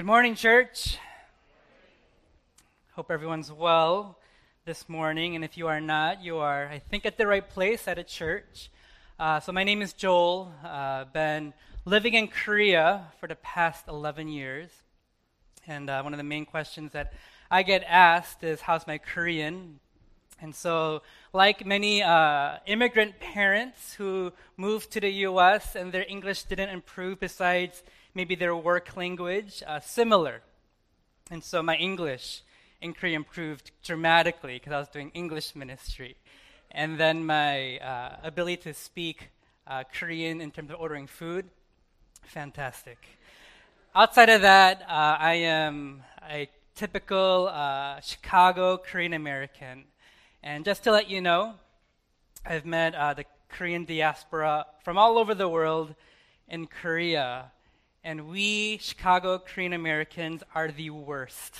Good morning, church. Hope everyone's well this morning. And if you are not, you are, I think, at the right place at a church. Uh, so, my name is Joel. Uh, been living in Korea for the past 11 years. And uh, one of the main questions that I get asked is, How's my Korean? And so, like many uh, immigrant parents who moved to the US and their English didn't improve besides maybe their work language, uh, similar. And so, my English in Korea improved dramatically because I was doing English ministry. And then my uh, ability to speak uh, Korean in terms of ordering food, fantastic. Outside of that, uh, I am a typical uh, Chicago Korean American. And just to let you know, I've met uh, the Korean diaspora from all over the world in Korea. And we, Chicago Korean Americans, are the worst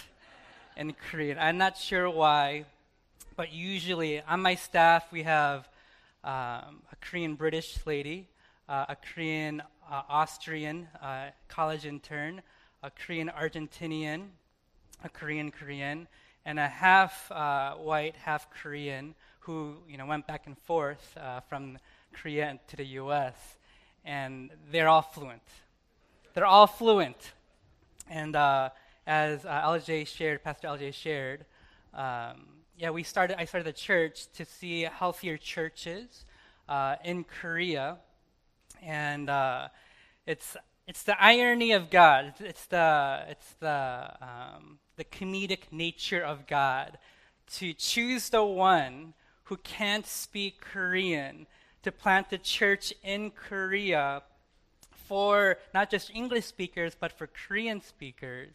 in Korean. I'm not sure why, but usually on my staff we have um, a Korean British lady, uh, a Korean uh, Austrian uh, college intern, a Korean Argentinian, a Korean Korean, and a half uh, white, half Korean who you know went back and forth uh, from Korea to the U.S. And they're all fluent. They're all fluent, and uh, as uh, LJ shared, Pastor LJ shared, um, yeah, we started. I started the church to see healthier churches uh, in Korea, and uh, it's it's the irony of God. It's, it's the it's the um, the comedic nature of God to choose the one who can't speak Korean to plant the church in Korea for not just English speakers but for Korean speakers.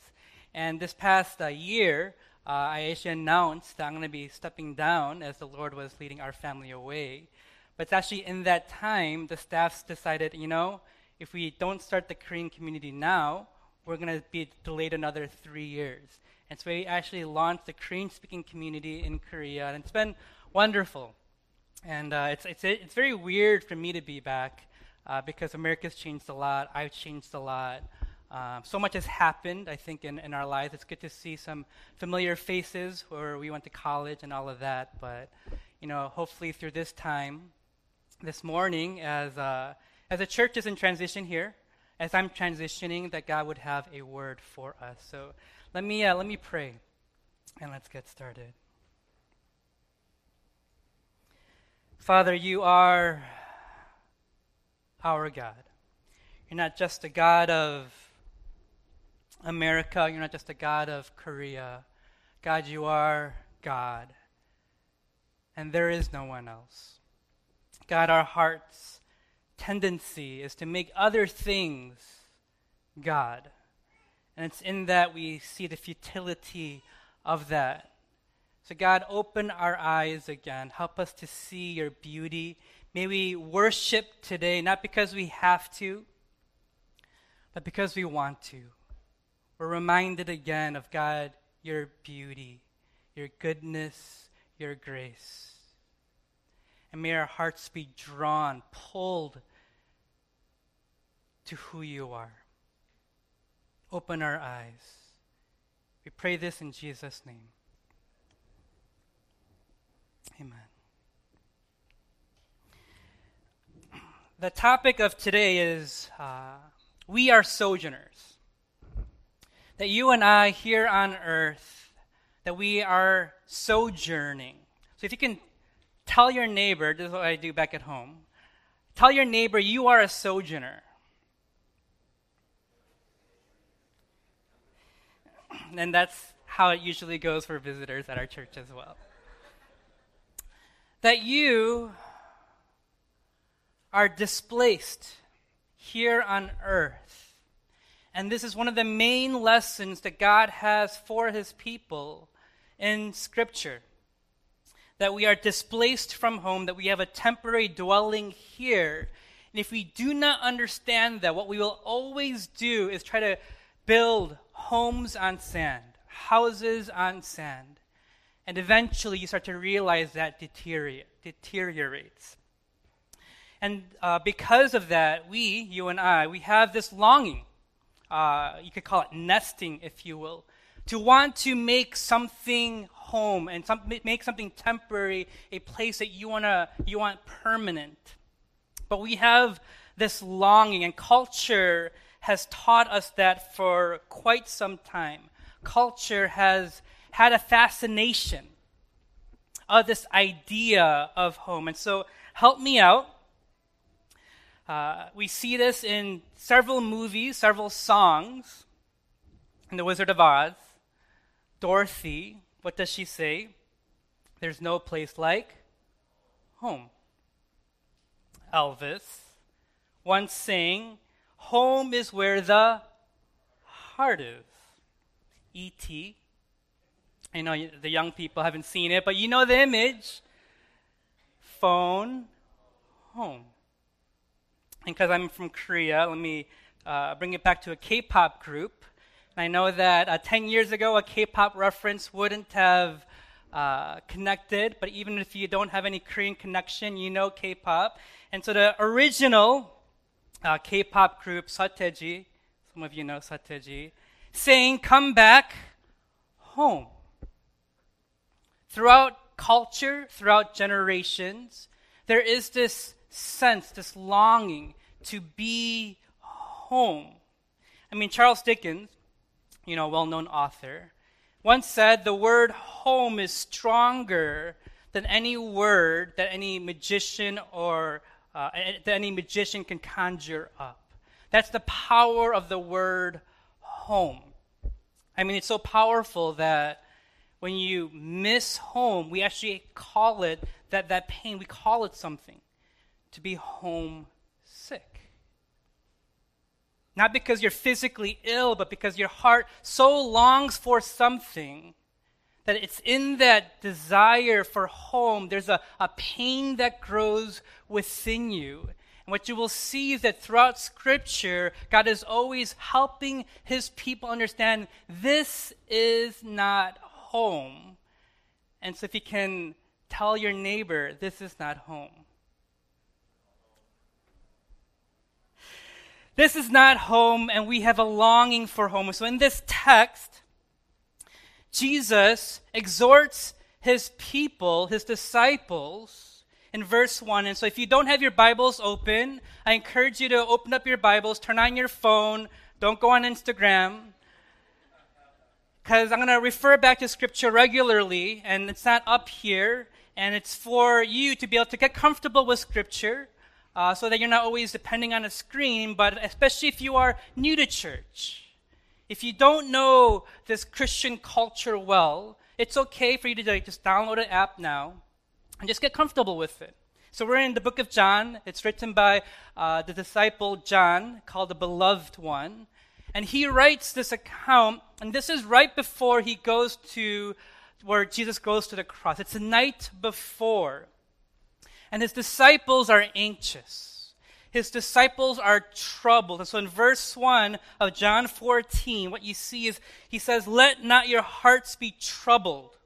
And this past uh, year, uh, I actually announced that I'm going to be stepping down as the Lord was leading our family away. But it's actually in that time, the staffs decided, you know, if we don't start the Korean community now, we're going to be delayed another three years. And so we actually launched the Korean speaking community in Korea, and it's been wonderful. And uh, it's, it's, it's very weird for me to be back uh, because America's changed a lot, I've changed a lot. Um, so much has happened, I think, in, in our lives. It's good to see some familiar faces where we went to college and all of that. But, you know, hopefully through this time, this morning, as, uh, as the church is in transition here, as I'm transitioning, that God would have a word for us. So let me, uh, let me pray and let's get started. Father, you are our God. You're not just a God of America, you're not just a God of Korea. God, you are God. And there is no one else. God, our heart's tendency is to make other things God. And it's in that we see the futility of that. So, God, open our eyes again. Help us to see your beauty. May we worship today, not because we have to, but because we want to. We're reminded again of God, your beauty, your goodness, your grace. And may our hearts be drawn, pulled to who you are open our eyes. We pray this in Jesus' name. Amen. The topic of today is uh, we are sojourners. That you and I here on earth, that we are sojourning. So if you can tell your neighbor, this is what I do back at home. Tell your neighbor you are a sojourner. and that's how it usually goes for visitors at our church as well. That you are displaced here on earth. And this is one of the main lessons that God has for his people in Scripture. That we are displaced from home, that we have a temporary dwelling here. And if we do not understand that, what we will always do is try to build homes on sand, houses on sand. And eventually you start to realize that deteriorate, deteriorates. And uh, because of that, we, you and I, we have this longing uh, you could call it nesting, if you will. To want to make something home and some, make something temporary a place that you, wanna, you want permanent. But we have this longing, and culture has taught us that for quite some time. Culture has had a fascination of this idea of home. And so, help me out. Uh, we see this in several movies, several songs. In The Wizard of Oz, Dorothy, what does she say? There's no place like home. Elvis once sang, Home is where the heart is. E.T. I know the young people haven't seen it, but you know the image. Phone, home. And because I'm from Korea, let me uh, bring it back to a K pop group. And I know that uh, 10 years ago, a K pop reference wouldn't have uh, connected, but even if you don't have any Korean connection, you know K pop. And so the original uh, K-pop group Seo some of you know Seo saying, "Come back home." Throughout culture, throughout generations, there is this sense, this longing to be home. I mean, Charles Dickens, you know, well-known author, once said the word home is stronger than any word that any magician or uh, that any magician can conjure up. That's the power of the word home. I mean, it's so powerful that when you miss home, we actually call it that, that pain, we call it something to be homesick. Not because you're physically ill, but because your heart so longs for something that it's in that desire for home, there's a, a pain that grows within you. And what you will see is that throughout Scripture, God is always helping His people understand this is not home. And so if you can tell your neighbor, this is not home. This is not home, and we have a longing for home. So in this text, Jesus exhorts his people, his disciples, in verse 1. And so if you don't have your Bibles open, I encourage you to open up your Bibles, turn on your phone, don't go on Instagram. Because I'm going to refer back to Scripture regularly, and it's not up here, and it's for you to be able to get comfortable with Scripture. Uh, so that you're not always depending on a screen, but especially if you are new to church. If you don't know this Christian culture well, it's okay for you to just download an app now and just get comfortable with it. So we're in the book of John. It's written by uh, the disciple John, called the Beloved One. And he writes this account, and this is right before he goes to where Jesus goes to the cross. It's the night before. And his disciples are anxious his disciples are troubled. And so in verse 1 of John 14, what you see is he says, Let not your hearts be troubled.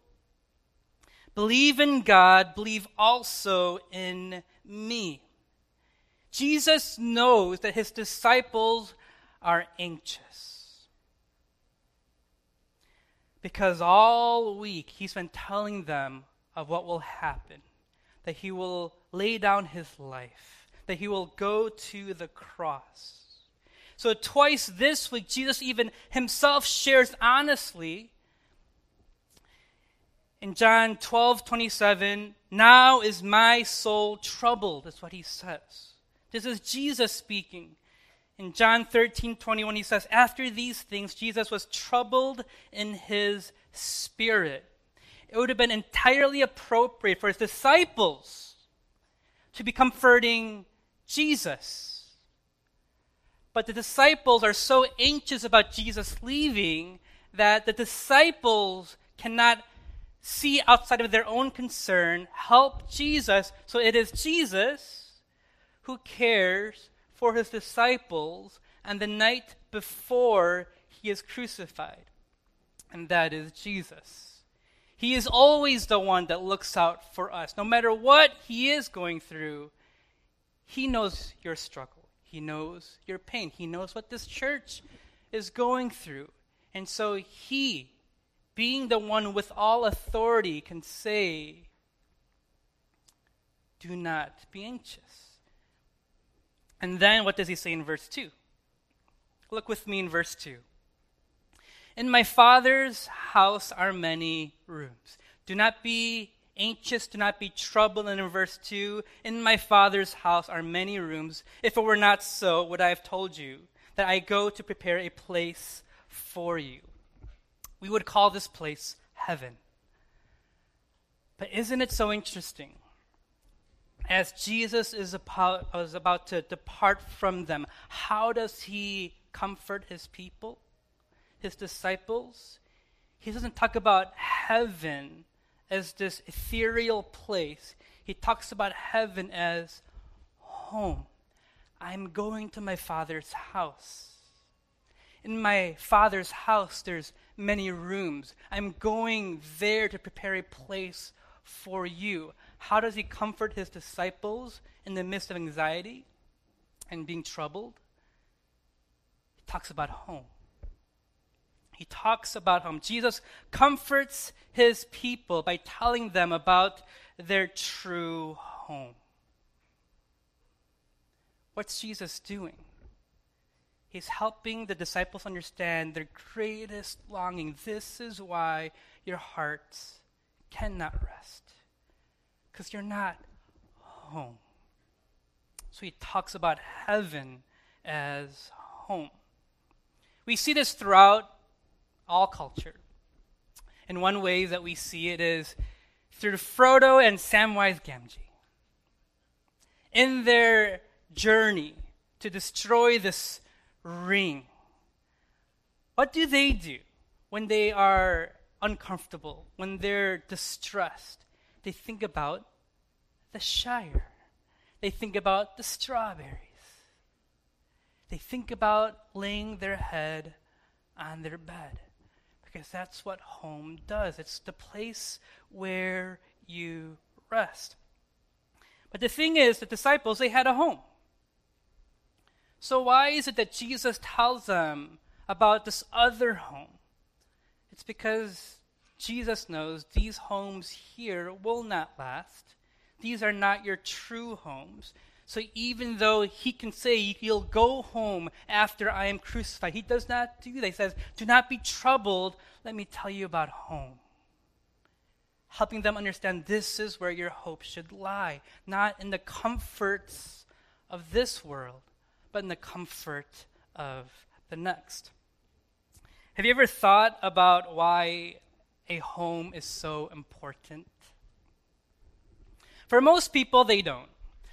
Believe in God, believe also in me. Jesus knows that his disciples are anxious. Because all week he's been telling them of what will happen, that he will lay down his life that he will go to the cross. So, twice this week, Jesus even himself shares honestly in John 12 27, now is my soul troubled, is what he says. This is Jesus speaking. In John 13 21, he says, After these things, Jesus was troubled in his spirit. It would have been entirely appropriate for his disciples to be comforting Jesus. But the disciples are so anxious about Jesus leaving that the disciples cannot see outside of their own concern, help Jesus. So it is Jesus who cares for his disciples and the night before he is crucified. And that is Jesus. He is always the one that looks out for us. No matter what he is going through, he knows your struggle. He knows your pain. He knows what this church is going through. And so he, being the one with all authority, can say, Do not be anxious. And then what does he say in verse 2? Look with me in verse 2. In my Father's house are many rooms. Do not be anxious, do not be troubled. And in verse 2, in my Father's house are many rooms. If it were not so, would I have told you that I go to prepare a place for you? We would call this place heaven. But isn't it so interesting? As Jesus is about, is about to depart from them, how does he comfort his people, his disciples? He doesn't talk about heaven as this ethereal place. He talks about heaven as home. I'm going to my father's house. In my father's house, there's many rooms. I'm going there to prepare a place for you. How does he comfort his disciples in the midst of anxiety and being troubled? He talks about home he talks about home. Jesus comforts his people by telling them about their true home. What's Jesus doing? He's helping the disciples understand their greatest longing. This is why your hearts cannot rest, because you're not home. So he talks about heaven as home. We see this throughout all culture. And one way that we see it is through Frodo and Samwise Gamgee. In their journey to destroy this ring, what do they do when they are uncomfortable, when they're distressed? They think about the Shire. They think about the strawberries. They think about laying their head on their bed because that's what home does. It's the place where you rest. But the thing is, the disciples, they had a home. So why is it that Jesus tells them about this other home? It's because Jesus knows these homes here will not last. These are not your true homes. So even though he can say, You'll go home after I am crucified, he does not do that. He says, Do not be troubled. Let me tell you about home. Helping them understand this is where your hope should lie, not in the comforts of this world, but in the comfort of the next. Have you ever thought about why a home is so important? For most people, they don't.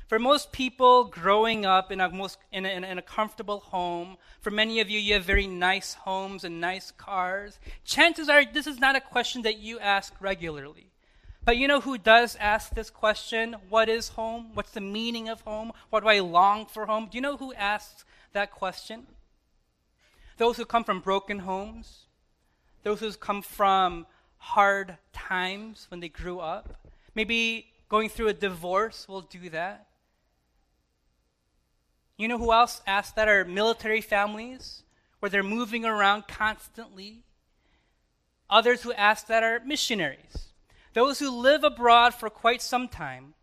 For most people growing up in a, most, in a, in a comfortable home, for many of you, you have very nice homes and nice cars. Chances are this is not a question that you ask regularly. But you know who does ask this question? What is home? What's the meaning of home? What do I long for home? Do you know who asks that question? Those who come from broken homes, those who come from hard times when they grew up. Maybe going through a divorce will do that. You know who else asked that are military families where they're moving around constantly? Others who ask that are missionaries, those who live abroad for quite some time.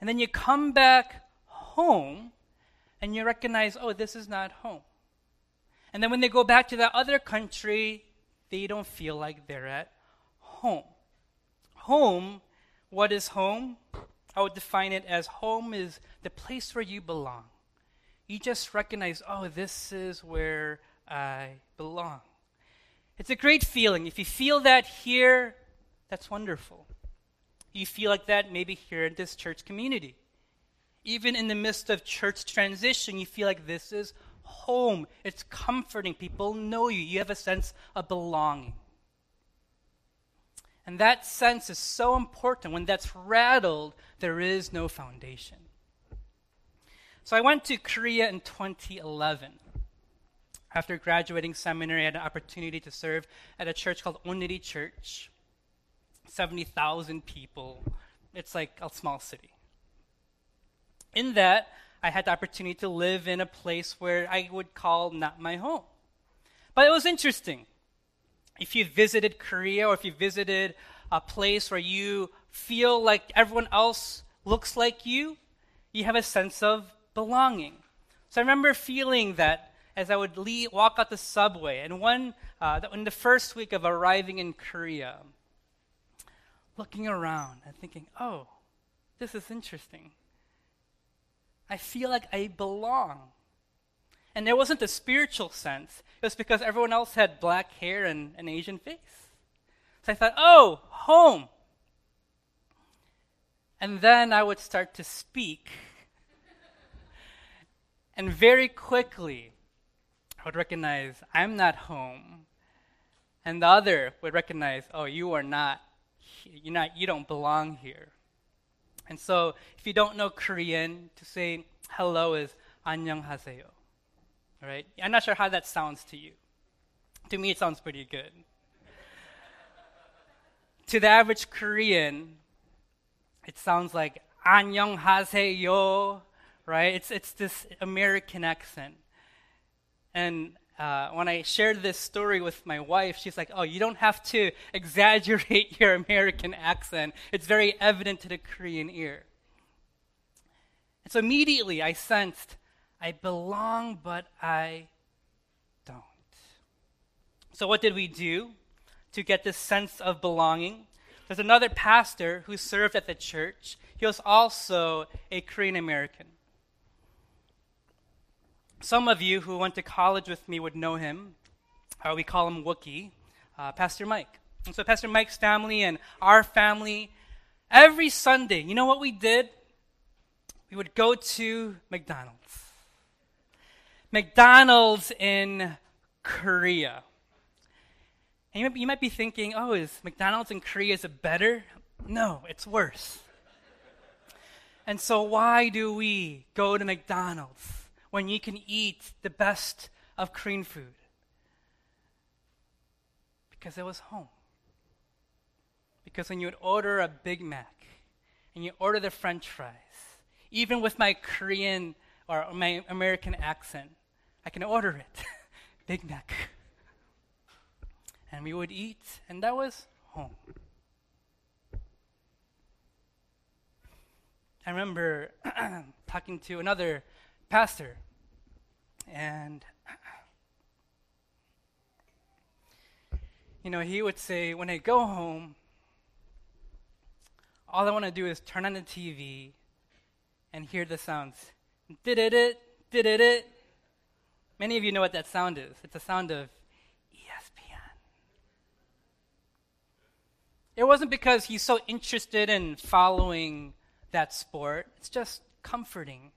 And then you come back home and you recognize, oh, this is not home. And then when they go back to that other country, they don't feel like they're at home. Home, what is home? I would define it as home is the place where you belong. You just recognize, oh, this is where I belong. It's a great feeling. If you feel that here, that's wonderful. You feel like that maybe here in this church community. Even in the midst of church transition, you feel like this is home. It's comforting. People know you. You have a sense of belonging. And that sense is so important. When that's rattled, there is no foundation. So I went to Korea in 2011. After graduating seminary, I had an opportunity to serve at a church called Onnuri Church. 70,000 people. It's like a small city. In that, I had the opportunity to live in a place where I would call not my home. But it was interesting. If you visited Korea or if you visited a place where you feel like everyone else looks like you, you have a sense of belonging. So I remember feeling that as I would leave, walk out the subway. And one, uh, in the first week of arriving in Korea, looking around and thinking, oh, this is interesting. I feel like I belong. And it wasn't a spiritual sense, it was because everyone else had black hair and an Asian face. So I thought, oh, home. And then I would start to speak. and very quickly, I would recognize I'm not home. And the other would recognize, oh, you are not, you're not, you don't belong here. And so, if you don't know Korean, to say hello is 안녕하세요. All right? I'm not sure how that sounds to you. To me, it sounds pretty good. to the average Korean, it sounds like 안녕하세요, right? It's, it's this American accent. And uh, when I shared this story with my wife, she's like, Oh, you don't have to exaggerate your American accent. It's very evident to the Korean ear. And so immediately I sensed, I belong, but I don't. So, what did we do to get this sense of belonging? There's another pastor who served at the church. He was also a Korean American. Some of you who went to college with me would know him. Uh, we call him Wookie, uh, Pastor Mike. And so, Pastor Mike's family and our family, every Sunday, you know what we did? We would go to McDonald's. McDonald's in Korea. And you might, be, you might be thinking, oh, is McDonald's in Korea is it better? No, it's worse. And so, why do we go to McDonald's? when you can eat the best of Korean food? Because it was home. Because when you would order a Big Mac and you order the french fries, even with my Korean or my American accent, I can order it Big Mac. And we would eat, and that was home. I remember talking to another pastor. And, you know, he would say, when I go home, all I want to do is turn on the TV and hear the sounds. Did it, did it. Many of you know what that sound is. It's a sound of ESPN. It wasn't because he's so interested in following that sport, it's just comforting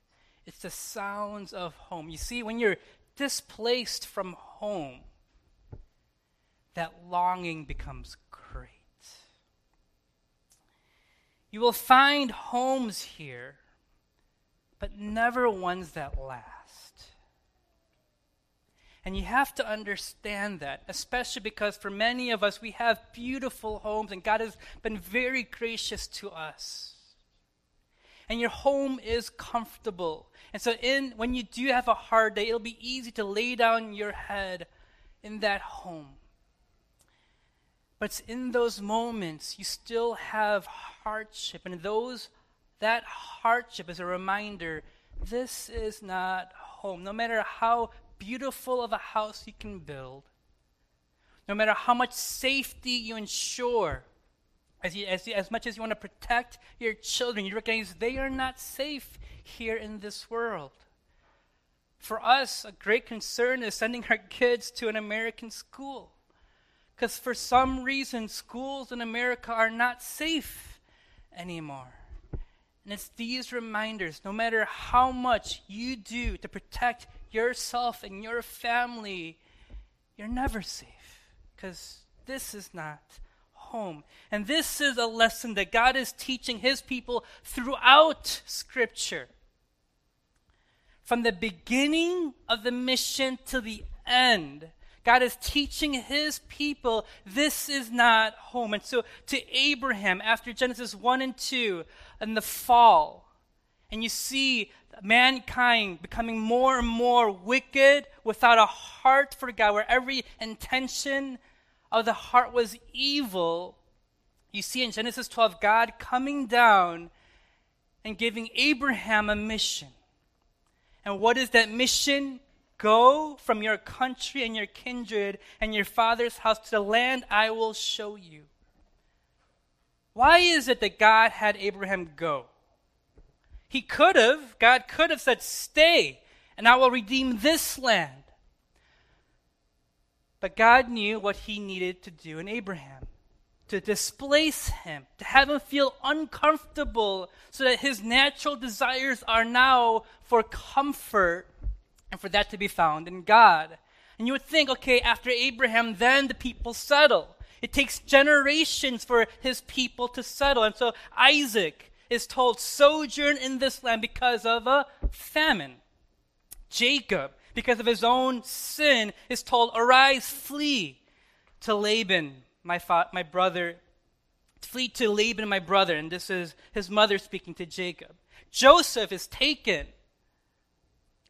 it's the sounds of home. You see, when you're displaced from home, that longing becomes great. You will find homes here, but never ones that last. And you have to understand that, especially because for many of us, we have beautiful homes, and God has been very gracious to us and your home is comfortable. And so in when you do have a hard day, it'll be easy to lay down your head in that home. But it's in those moments you still have hardship and those that hardship is a reminder this is not home. No matter how beautiful of a house you can build, no matter how much safety you ensure, as, you, as, as much as you want to protect your children, you recognize they are not safe here in this world. For us, a great concern is sending our kids to an American school. Because for some reason, schools in America are not safe anymore. And it's these reminders no matter how much you do to protect yourself and your family, you're never safe. Because this is not home. And this is a lesson that God is teaching his people throughout Scripture. From the beginning of the mission to the end, God is teaching his people this is not home. And so to Abraham, after Genesis 1 and 2, and the fall, and you see mankind becoming more and more wicked without a heart for God, where every intention of the heart was evil, you see in Genesis 12 God coming down and giving Abraham a mission. And what is that mission? Go from your country and your kindred and your father's house to the land I will show you. Why is it that God had Abraham go? He could have, God could have said, Stay, and I will redeem this land. But God knew what he needed to do in Abraham to displace him, to have him feel uncomfortable, so that his natural desires are now for comfort and for that to be found in God. And you would think, okay, after Abraham, then the people settle. It takes generations for his people to settle. And so Isaac is told, sojourn in this land because of a famine. Jacob, because of his own sin, is told, arise, flee to Laban, my, fa- my brother, flee to Laban, my brother. And this is his mother speaking to Jacob. Joseph is taken,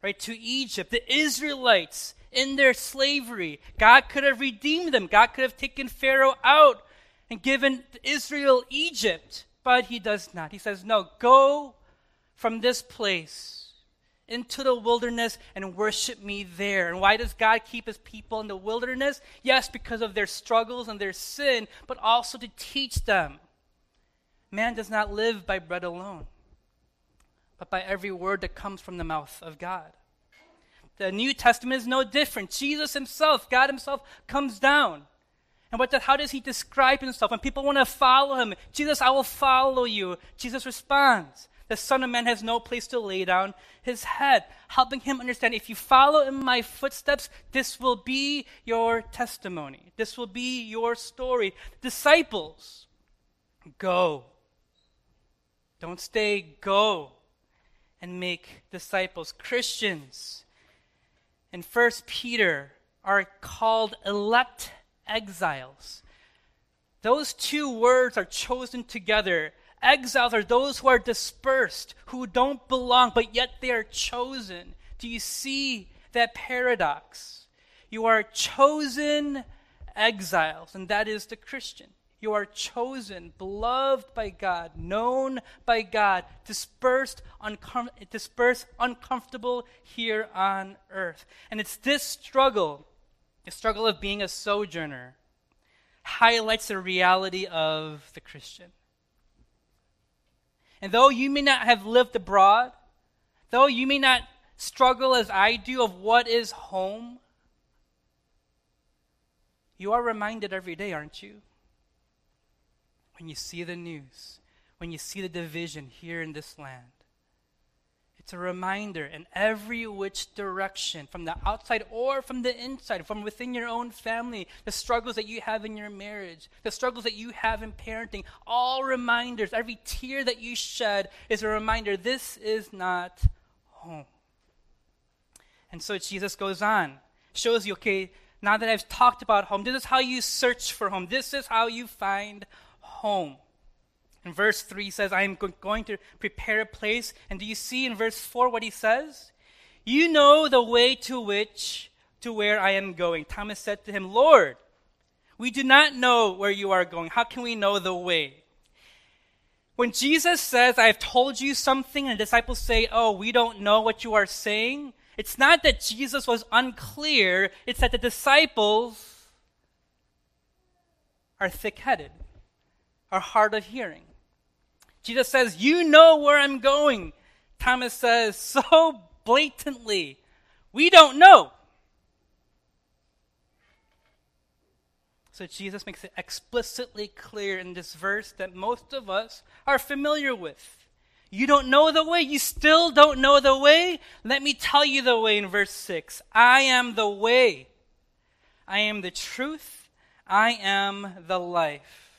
right, to Egypt. The Israelites in their slavery, God could have redeemed them. God could have taken Pharaoh out and given Israel Egypt, but he does not. He says, No, go from this place into the wilderness and worship me there. And why does God keep his people in the wilderness? Yes, because of their struggles and their sin, but also to teach them. Man does not live by bread alone, but by every word that comes from the mouth of God. The New Testament is no different. Jesus himself, God himself, comes down. And what the, how does he describe himself? When people want to follow him, Jesus, I will follow you. Jesus responds, the Son of Man has no place to lay down his head, helping him understand if you follow in my footsteps, this will be your testimony. This will be your story. Disciples, go. Don't stay, go and make disciples. Christians in First Peter are called elect exiles. Those two words are chosen together Exiles are those who are dispersed, who don't belong, but yet they are chosen. Do you see that paradox? You are chosen exiles, and that is the Christian. You are chosen, beloved by God, known by God, dispersed, uncom- dispersed, uncomfortable here on earth. And it's this struggle, the struggle of being a sojourner, highlights the reality of the Christian. And though you may not have lived abroad, though you may not struggle as I do of what is home, you are reminded every day, aren't you? When you see the news, when you see the division here in this land, it's a reminder in every which direction, from the outside or from the inside, from within your own family, the struggles that you have in your marriage, the struggles that you have in parenting, all reminders. Every tear that you shed is a reminder this is not home. And so Jesus goes on, shows you, okay, now that I've talked about home, this is how you search for home, this is how you find home. In verse 3 says, I am going to prepare a place. And do you see in verse 4 what he says? You know the way to which, to where I am going. Thomas said to him, Lord, we do not know where you are going. How can we know the way? When Jesus says, I have told you something, and the disciples say, Oh, we don't know what you are saying, it's not that Jesus was unclear, it's that the disciples are thick headed, are hard of hearing. Jesus says, You know where I'm going. Thomas says, so blatantly, We don't know. So Jesus makes it explicitly clear in this verse that most of us are familiar with. You don't know the way. You still don't know the way. Let me tell you the way in verse 6. I am the way. I am the truth. I am the life.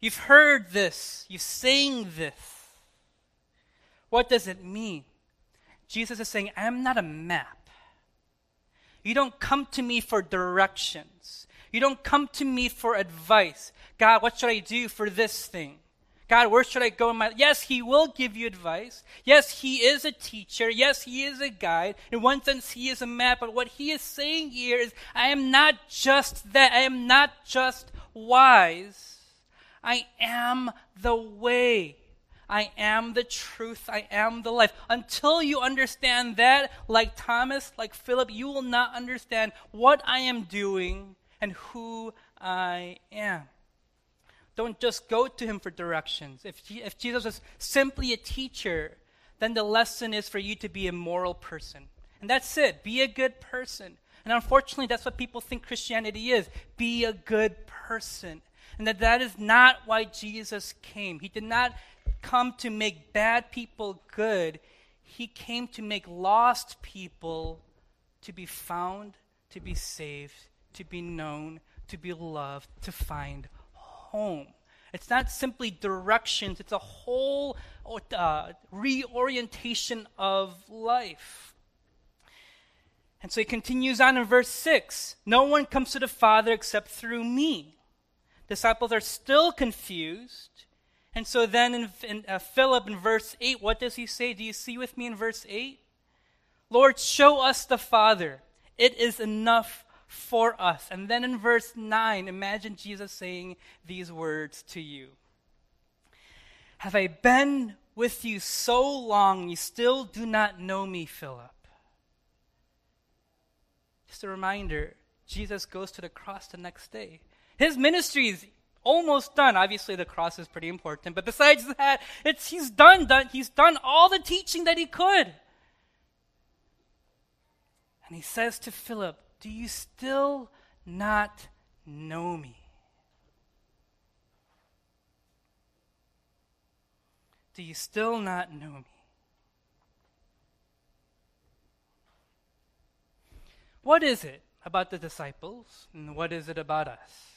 You've heard this, you've seen this. What does it mean? Jesus is saying, I'm not a map. You don't come to me for directions. You don't come to me for advice. God, what should I do for this thing? God, where should I go in my Yes, he will give you advice. Yes, he is a teacher. Yes, he is a guide. In one sense, he is a map. But what he is saying here is, I am not just that. I am not just wise. I am the way. I am the truth. I am the life. Until you understand that, like Thomas, like Philip, you will not understand what I am doing and who I am. Don't just go to him for directions. If, if Jesus was simply a teacher, then the lesson is for you to be a moral person. And that's it. Be a good person. And unfortunately, that's what people think Christianity is. Be a good person. And that that is not why Jesus came. He did not come to make bad people good. He came to make lost people to be found, to be saved, to be known, to be loved, to find home. It's not simply directions, it's a whole uh, reorientation of life. And so he continues on in verse 6 No one comes to the Father except through me. Disciples are still confused. And so then in, in uh, Philip in verse 8, what does he say? Do you see with me in verse 8? Lord, show us the Father. It is enough for us. And then in verse 9, imagine Jesus saying these words to you Have I been with you so long, you still do not know me, Philip? Just a reminder Jesus goes to the cross the next day. His ministry is almost done. Obviously, the cross is pretty important, but besides that, it's, he's done, done. He's done all the teaching that he could. And he says to Philip, do you still not know me? Do you still not know me? What is it about the disciples and what is it about us?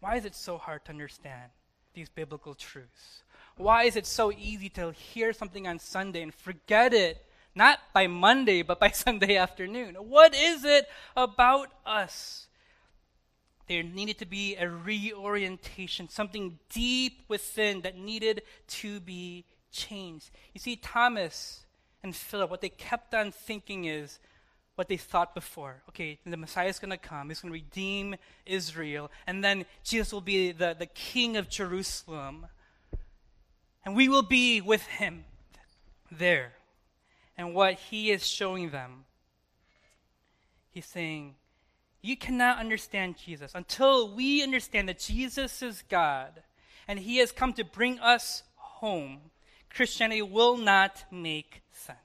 Why is it so hard to understand these biblical truths? Why is it so easy to hear something on Sunday and forget it not by Monday, but by Sunday afternoon. What is it about us? There needed to be a reorientation, something deep within that needed to be changed. You see, Thomas and Philip, what they kept on thinking is what they thought before. Okay, the Messiah is going to come, he's going to redeem Israel, and then Jesus will be the, the king of Jerusalem. And we will be with him there and what he is showing them. He's saying, You cannot understand Jesus until we understand that Jesus is God and he has come to bring us home. Christianity will not make sense.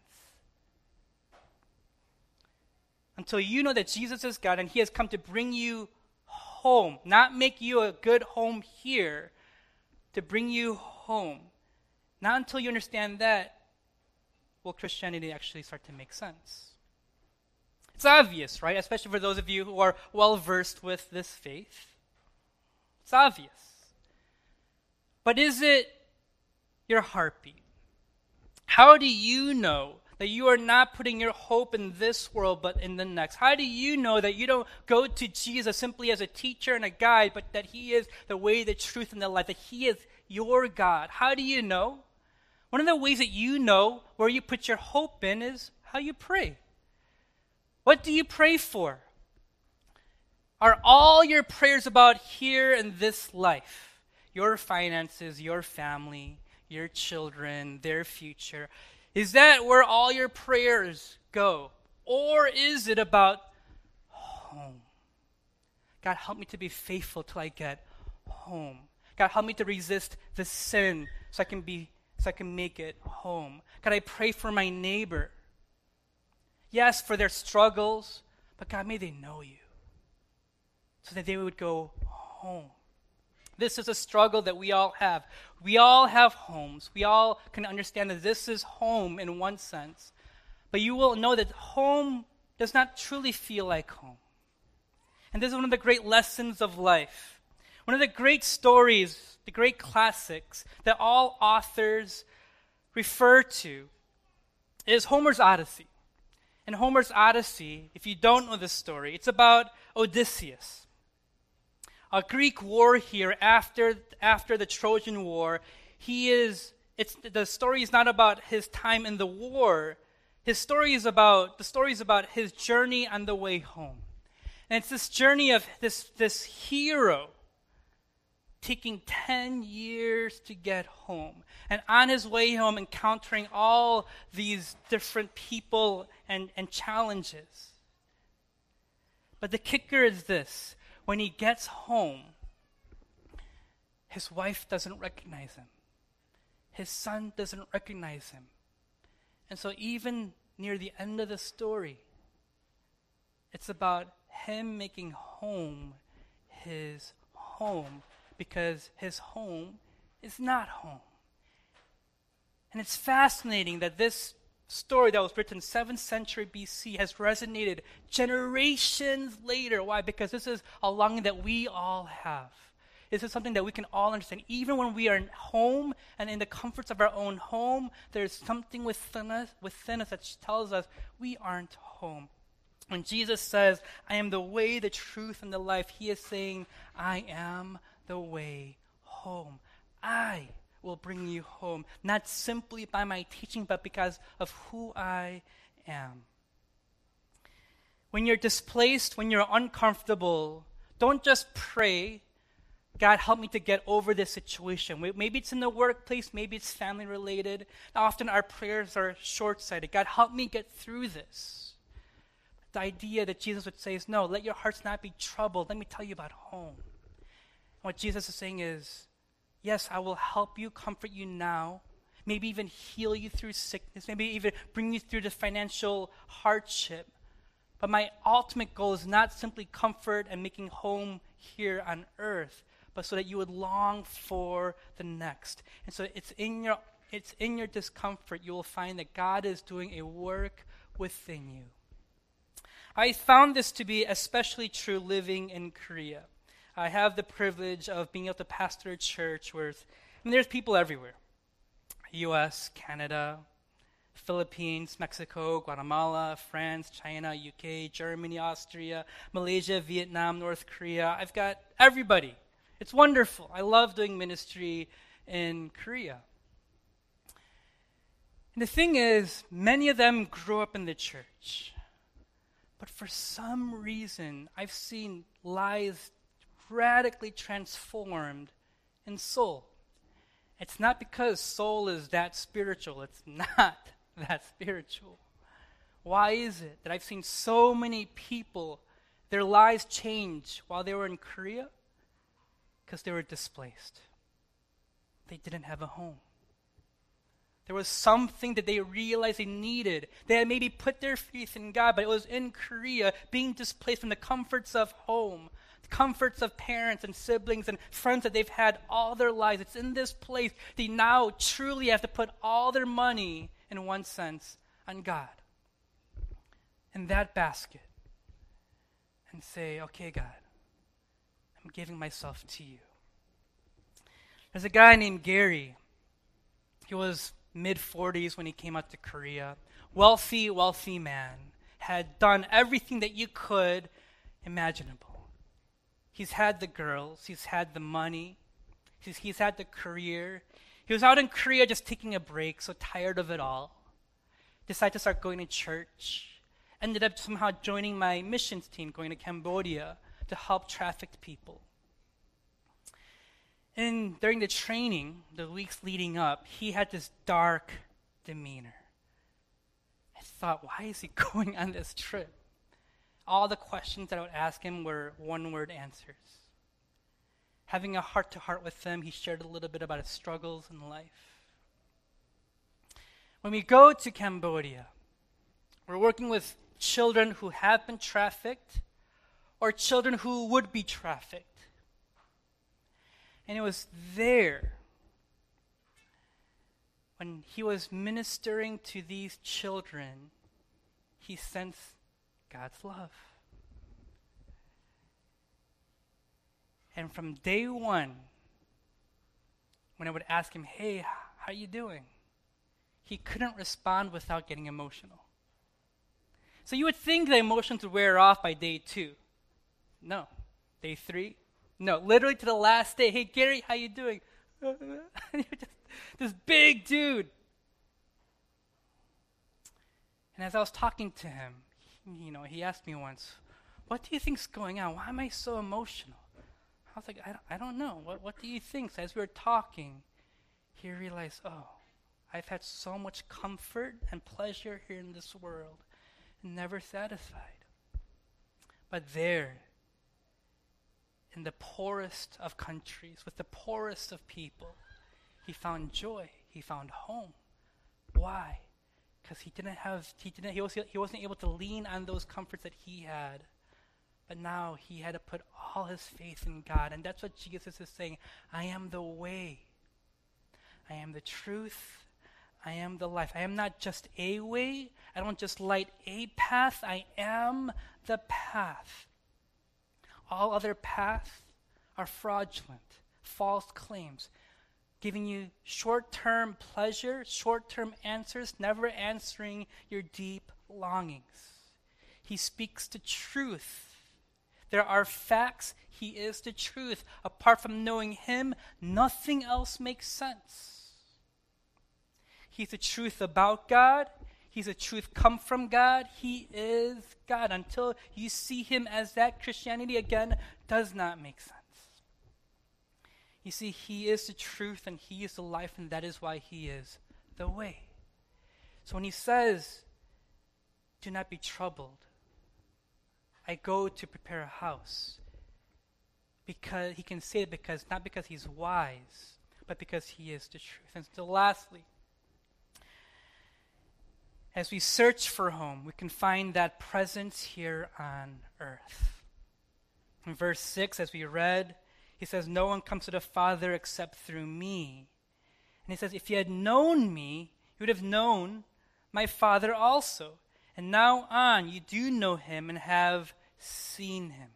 Until you know that Jesus is God and he has come to bring you home, not make you a good home here, to bring you home. Not until you understand that will Christianity actually start to make sense? It's obvious, right? Especially for those of you who are well versed with this faith. It's obvious. But is it your heartbeat? How do you know that you are not putting your hope in this world but in the next? How do you know that you don't go to Jesus simply as a teacher and a guide, but that He is the way, the truth, and the life, that He is your God? How do you know? One of the ways that you know where you put your hope in is how you pray. What do you pray for? Are all your prayers about here in this life? Your finances, your family, your children, their future? Is that where all your prayers go? Or is it about home? God, help me to be faithful till I get home. God, help me to resist the sin so I can be so I can make it home. God, I pray for my neighbor. Yes, for their struggles, but God, may they know you so that they would go home. This is a struggle that we all have. We all have homes. We all can understand that this is home in one sense. But you will know that home does not truly feel like home. And this is one of the great lessons of life. One of the great stories the great classics that all authors refer to is Homer's Odyssey. In Homer's Odyssey, if you don't know this story, it's about Odysseus. A Greek war here after, after the Trojan War. He is, it's, the story is not about his time in the war. His story is about, the story is about his journey on the way home. And it's this journey of this, this hero taking 10 years to get home. And on his way home, encountering all these different people and, and challenges. But the kicker is this when he gets home, his wife doesn't recognize him, his son doesn't recognize him. And so, even near the end of the story, it's about him making home his home because his home is not home. And it's fascinating that this story that was written 7th century BC has resonated generations later. Why? Because this is a longing that we all have. This is something that we can all understand. Even when we are home and in the comforts of our own home, there's something within us, within us that tells us we aren't home. When Jesus says, I am the way, the truth, and the life, he is saying, I am the way home. I will bring you home, not simply by my teaching, but because of who I am. When you're displaced, when you're uncomfortable, don't just pray, God, help me to get over this situation. Maybe it's in the workplace, maybe it's family related. Often our prayers are short sighted. God, help me get through this. The idea that Jesus would say is no, let your hearts not be troubled. Let me tell you about home. What Jesus is saying is, yes, I will help you, comfort you now, maybe even heal you through sickness, maybe even bring you through the financial hardship. But my ultimate goal is not simply comfort and making home here on earth, but so that you would long for the next. And so it's in your it's in your discomfort you will find that God is doing a work within you. I found this to be especially true living in Korea. I have the privilege of being able to pastor a church where I mean, there's people everywhere US, Canada, Philippines, Mexico, Guatemala, France, China, UK, Germany, Austria, Malaysia, Vietnam, North Korea. I've got everybody. It's wonderful. I love doing ministry in Korea. And the thing is, many of them grew up in the church. But for some reason, I've seen lives radically transformed in Seoul. It's not because Seoul is that spiritual, it's not that spiritual. Why is it that I've seen so many people, their lives change while they were in Korea? Because they were displaced. They didn't have a home. There was something that they realized they needed. They had maybe put their faith in God, but it was in Korea, being displaced from the comforts of home, the comforts of parents and siblings and friends that they've had all their lives. It's in this place they now truly have to put all their money, in one sense, on God. In that basket. And say, okay, God, I'm giving myself to you. There's a guy named Gary. He was mid 40s when he came out to Korea. Wealthy, wealthy man. Had done everything that you could imaginable. He's had the girls, he's had the money, he's, he's had the career. He was out in Korea just taking a break, so tired of it all. Decided to start going to church. Ended up somehow joining my missions team, going to Cambodia to help trafficked people. And during the training, the weeks leading up, he had this dark demeanor. I thought, why is he going on this trip? all the questions that I would ask him were one word answers. Having a heart to heart with him, he shared a little bit about his struggles in life. When we go to Cambodia, we're working with children who have been trafficked or children who would be trafficked. And it was there when he was ministering to these children, he sensed God's love. And from day one, when I would ask him, hey, how are you doing? He couldn't respond without getting emotional. So you would think the emotions would wear off by day two. No. Day three, No, literally to the last day. Hey, Gary, how you doing? just, this big dude. And as I was talking to him, you know, he asked me once, "What do you think's going on? Why am I so emotional?" I was like, "I don't, I don't know. What, what do you think?" So as we were talking, he realized, "Oh, I've had so much comfort and pleasure here in this world, and never satisfied. But there, in the poorest of countries, with the poorest of people, he found joy. He found home. Why? Because he didn't have, he didn't, he, was, he wasn't able to lean on those comforts that he had. But now he had to put all his faith in God. And that's what Jesus is saying. I am the way. I am the truth. I am the life. I am not just a way. I don't just light a path. I am the path. All other paths are fraudulent, false claims, giving you short term pleasure, short term answers, never answering your deep longings. He speaks the truth. There are facts. He is the truth. Apart from knowing Him, nothing else makes sense. He's the truth about God. He's a truth come from God. He is God. Until you see him as that, Christianity again does not make sense. You see, he is the truth and he is the life, and that is why he is the way. So when he says, Do not be troubled, I go to prepare a house. Because he can say it because not because he's wise, but because he is the truth. And so lastly, as we search for home, we can find that presence here on earth. In verse 6, as we read, he says, No one comes to the Father except through me. And he says, If you had known me, you would have known my Father also. And now on, you do know him and have seen him.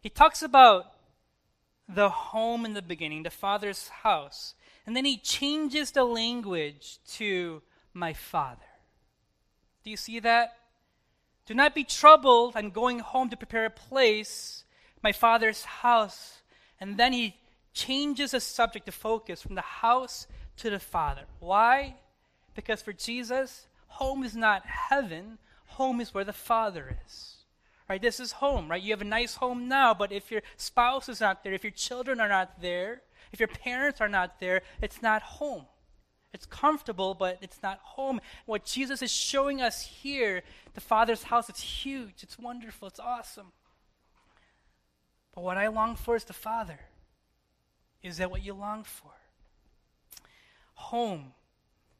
He talks about the home in the beginning, the Father's house. And then he changes the language to my father. Do you see that? Do not be troubled. I'm going home to prepare a place, my father's house. And then he changes the subject to focus from the house to the father. Why? Because for Jesus, home is not heaven, home is where the father is. Right? This is home, right? You have a nice home now, but if your spouse is not there, if your children are not there, if your parents are not there, it's not home. It's comfortable, but it's not home. What Jesus is showing us here, the Father's house, it's huge, it's wonderful, it's awesome. But what I long for is the Father. Is that what you long for? Home.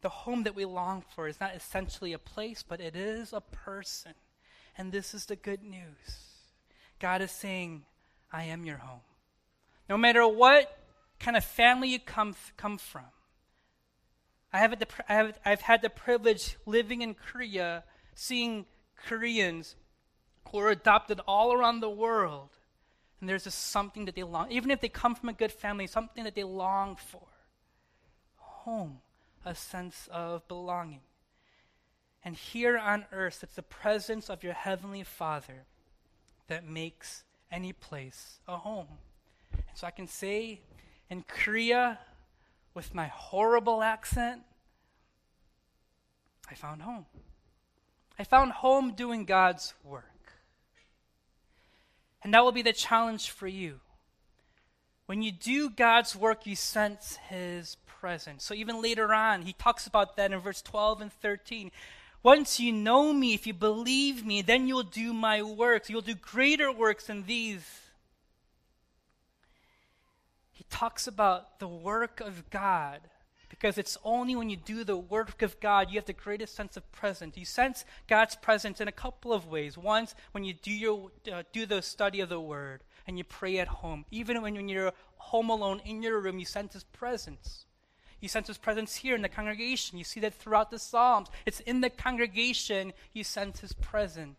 The home that we long for is not essentially a place, but it is a person. And this is the good news. God is saying, I am your home. No matter what kind of family you come, come from. I have, have I've had the privilege living in Korea, seeing Koreans who are adopted all around the world. And there's just something that they long, even if they come from a good family, something that they long for. Home, a sense of belonging. And here on earth, it's the presence of your heavenly Father that makes any place a home. And so I can say in Korea with my horrible accent, I found home. I found home doing God's work. And that will be the challenge for you. When you do God's work, you sense His presence. So even later on, he talks about that in verse 12 and 13. Once you know me, if you believe me, then you'll do my works. You'll do greater works than these talks about the work of God because it's only when you do the work of God you have the greatest sense of presence. You sense God's presence in a couple of ways. Once when you do your uh, do the study of the Word and you pray at home, even when, when you're home alone in your room, you sense His presence. You sense His presence here in the congregation. You see that throughout the Psalms. It's in the congregation you sense His presence.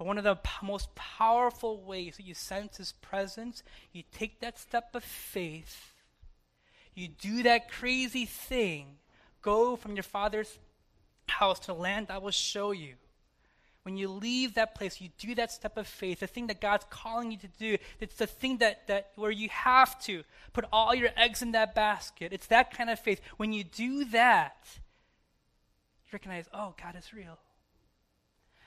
But one of the p- most powerful ways that you sense His presence, you take that step of faith, you do that crazy thing, go from your father's house to land I will show you. when you leave that place, you do that step of faith, the thing that God's calling you to do, it's the thing that, that where you have to put all your eggs in that basket. It's that kind of faith. When you do that, you recognize, oh, God is real.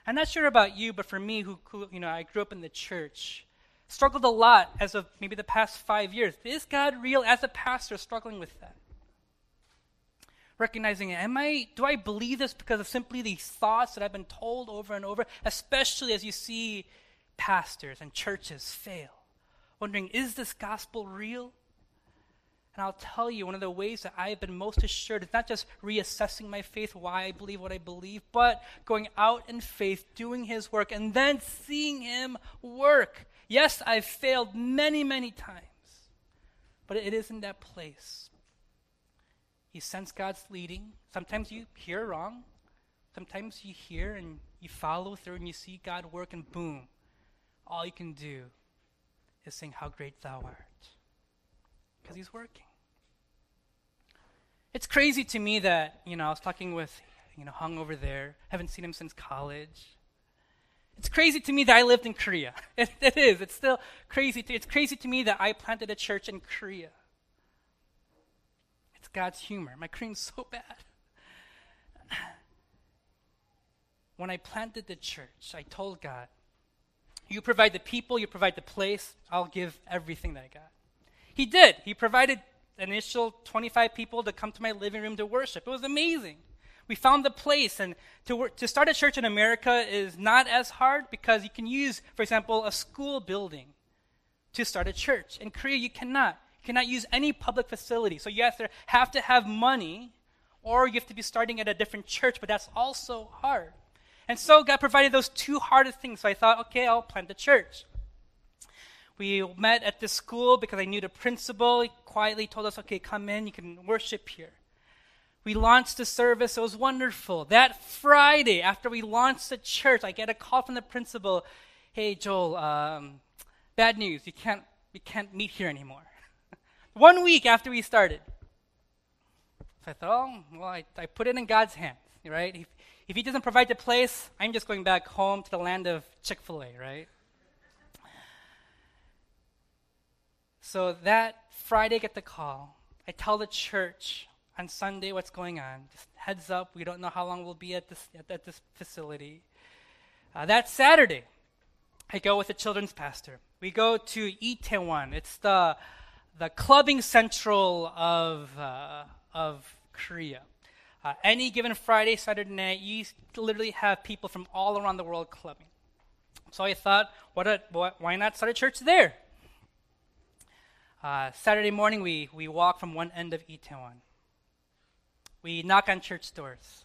I'm not sure about you, but for me, who, who you know, I grew up in the church, struggled a lot as of maybe the past five years. Is God real? As a pastor, struggling with that recognizing am i do i believe this because of simply these thoughts that i've been told over and over especially as you see pastors and churches fail wondering is this gospel real and i'll tell you one of the ways that i've been most assured is not just reassessing my faith why i believe what i believe but going out in faith doing his work and then seeing him work yes i've failed many many times but it is in that place you sense God's leading. Sometimes you hear wrong. Sometimes you hear and you follow through and you see God work, and boom, all you can do is sing, How Great Thou Art. Because He's working. It's crazy to me that, you know, I was talking with, you know, Hung over there, haven't seen him since college. It's crazy to me that I lived in Korea. It, it is. It's still crazy. To, it's crazy to me that I planted a church in Korea. It's God's humor. My Korean's so bad. when I planted the church, I told God, You provide the people, you provide the place, I'll give everything that I got. He did. He provided initial 25 people to come to my living room to worship. It was amazing. We found the place, and to, to start a church in America is not as hard because you can use, for example, a school building to start a church. In Korea, you cannot You cannot use any public facility. So you either have to have money or you have to be starting at a different church, but that's also hard. And so God provided those two hardest things. So I thought, okay, I'll plant a church. We met at the school because I knew the principal. He quietly told us, okay, come in, you can worship here. We launched the service. It was wonderful. That Friday, after we launched the church, I get a call from the principal. Hey, Joel, um, bad news. You can't, you can't meet here anymore. One week after we started. So I thought, oh, well, I, I put it in God's hands, right? If, if He doesn't provide the place, I'm just going back home to the land of Chick fil A, right? So that Friday, I get the call. I tell the church on Sunday what's going on. Just heads up, we don't know how long we'll be at this, at, at this facility. Uh, that Saturday, I go with the children's pastor. We go to Itaewon. It's the the clubbing central of, uh, of Korea. Uh, any given Friday, Saturday night, you literally have people from all around the world clubbing. So I thought, what a, why not start a church there? Uh, Saturday morning, we, we walk from one end of Itaewon. We knock on church doors.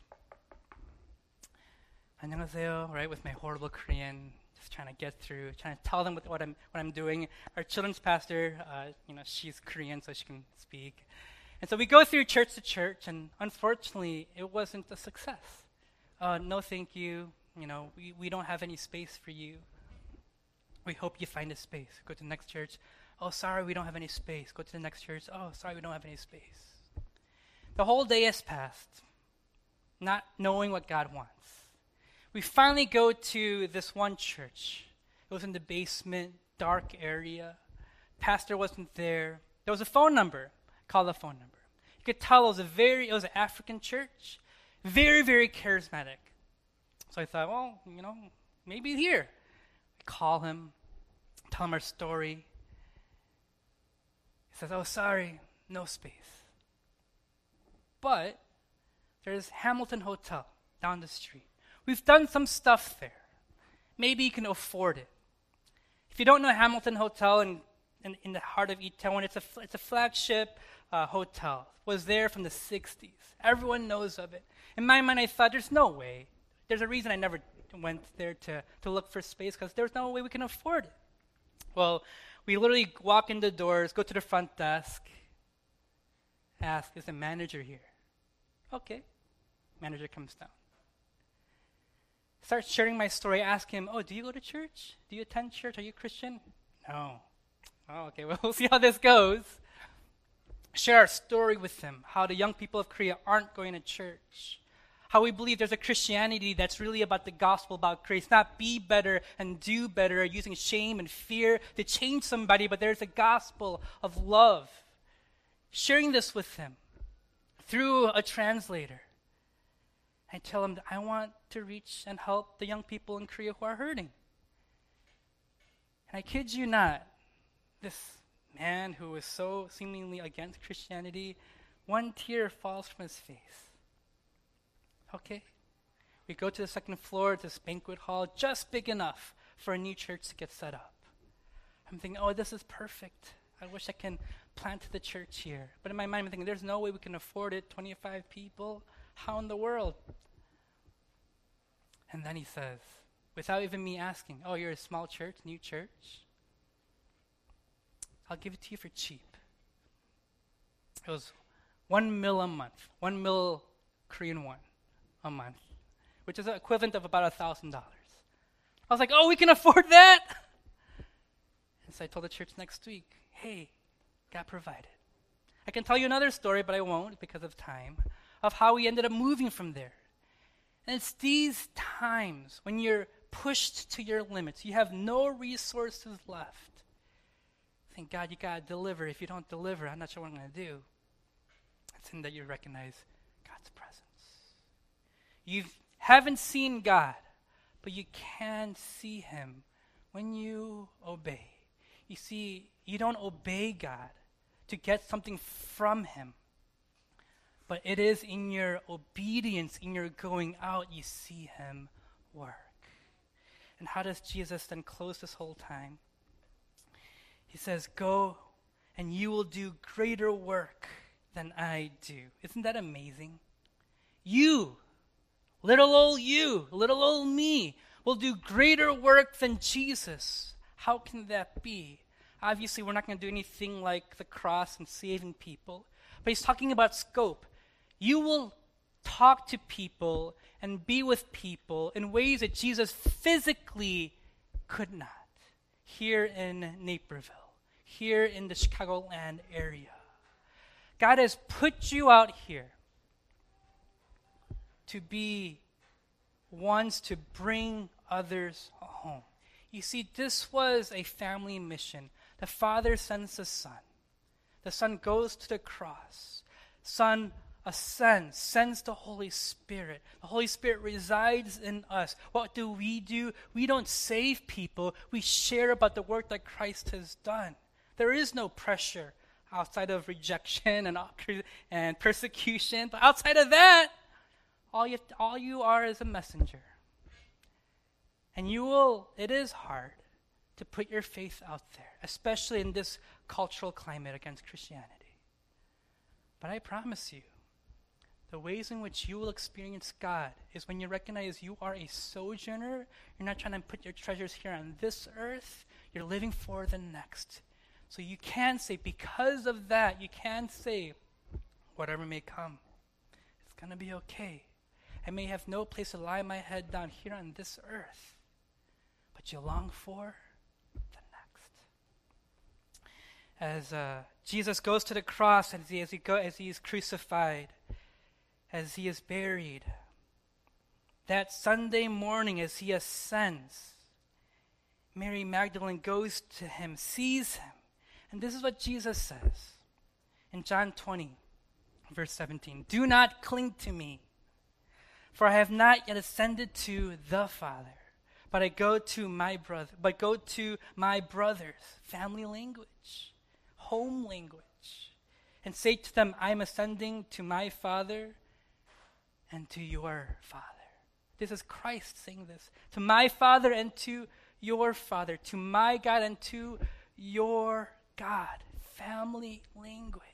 안녕하세요, right, with my horrible Korean just trying to get through, trying to tell them what, what I'm what I'm doing. Our children's pastor, uh, you know, she's Korean, so she can speak. And so we go through church to church, and unfortunately, it wasn't a success. Uh, no, thank you. You know, we, we don't have any space for you. We hope you find a space. Go to the next church. Oh, sorry, we don't have any space. Go to the next church. Oh, sorry, we don't have any space. The whole day has passed, not knowing what God wants we finally go to this one church. It was in the basement, dark area. Pastor wasn't there. There was a phone number. Call the phone number. You could tell it was a very, it was an African church, very, very charismatic. So I thought, well, you know, maybe here. I call him, tell him our story. Says, oh, sorry, no space. But there's Hamilton Hotel down the street. We've done some stuff there. Maybe you can afford it. If you don't know Hamilton Hotel in, in, in the heart of Itaewon, it's a, it's a flagship uh, hotel. It was there from the 60s. Everyone knows of it. In my mind, I thought, there's no way. There's a reason I never went there to, to look for space because there's no way we can afford it. Well, we literally walk in the doors, go to the front desk, ask, is the manager here? Okay. Manager comes down start sharing my story, ask him, Oh, do you go to church? Do you attend church? Are you Christian? No. Oh, okay, well, we'll see how this goes. Share our story with him, how the young people of Korea aren't going to church, How we believe there's a Christianity that's really about the gospel, about grace, not be better and do better, using shame and fear to change somebody, but there's a gospel of love. Sharing this with them through a translator. I tell them I want to reach and help the young people in Korea who are hurting. And I kid you not, this man who is so seemingly against Christianity, one tear falls from his face. Okay? We go to the second floor, of this banquet hall, just big enough for a new church to get set up. I'm thinking, oh, this is perfect. I wish I can plant the church here. But in my mind, I'm thinking, there's no way we can afford it. 25 people? How in the world? And then he says, without even me asking, oh, you're a small church, new church? I'll give it to you for cheap. It was one mil a month, one mil Korean won a month, which is equivalent of about a thousand dollars. I was like, oh, we can afford that. And so I told the church next week, hey, God provided. I can tell you another story, but I won't because of time, of how we ended up moving from there. And it's these times when you're pushed to your limits, you have no resources left. Thank God, you got to deliver. If you don't deliver, I'm not sure what I'm going to do. It's in that you recognize God's presence. You haven't seen God, but you can see Him when you obey. You see, you don't obey God to get something from Him, but it is in your obedience, in your going out, you see Him work. And how does Jesus then close this whole time? He says, Go and you will do greater work than I do. Isn't that amazing? You, little old you, little old me, will do greater work than Jesus. How can that be? Obviously, we're not going to do anything like the cross and saving people, but he's talking about scope. You will talk to people and be with people in ways that Jesus physically could not here in Naperville, here in the Chicagoland area. God has put you out here to be ones to bring others home. You see, this was a family mission the Father sends the Son. The Son goes to the cross. Son ascends, sends the Holy Spirit. The Holy Spirit resides in us. What do we do? We don't save people, we share about the work that Christ has done. There is no pressure outside of rejection and, and persecution, but outside of that, all you, all you are is a messenger. And you will, it is hard to put your faith out there, especially in this cultural climate against Christianity. But I promise you, the ways in which you will experience God is when you recognize you are a sojourner. You're not trying to put your treasures here on this earth, you're living for the next. So you can say, because of that, you can say, whatever may come, it's going to be okay. I may have no place to lie my head down here on this earth, but you long for the next. as uh, Jesus goes to the cross, as he, as, he go, as he is crucified, as he is buried, that Sunday morning as he ascends, Mary Magdalene goes to him, sees him. And this is what Jesus says in John 20, verse 17 Do not cling to me, for I have not yet ascended to the Father, but I go to my brother, but go to my brothers, family language home language and say to them, I'm ascending to my Father and to your Father. This is Christ saying this to my Father and to your Father, to my God and to your God. Family language.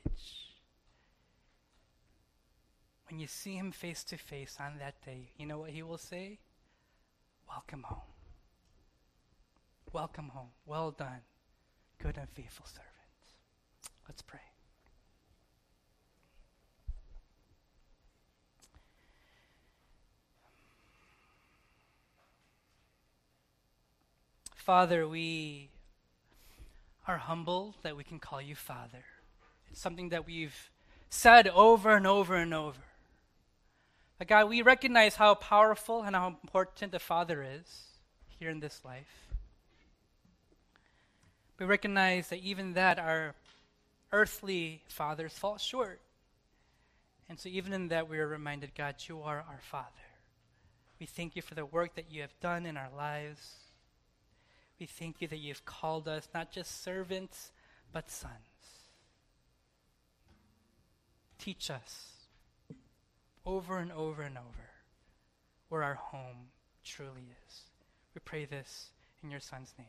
When you see him face to face on that day, you know what he will say? Welcome home. Welcome home. Well done, good and faithful servant. Let's pray. Father, we are humbled that we can call you Father. It's something that we've said over and over and over. But God, we recognize how powerful and how important the Father is here in this life. We recognize that even that our earthly fathers fall short. And so, even in that, we are reminded, God, you are our Father. We thank you for the work that you have done in our lives. We thank you that you've called us not just servants, but sons. Teach us over and over and over where our home truly is. We pray this in your Son's name.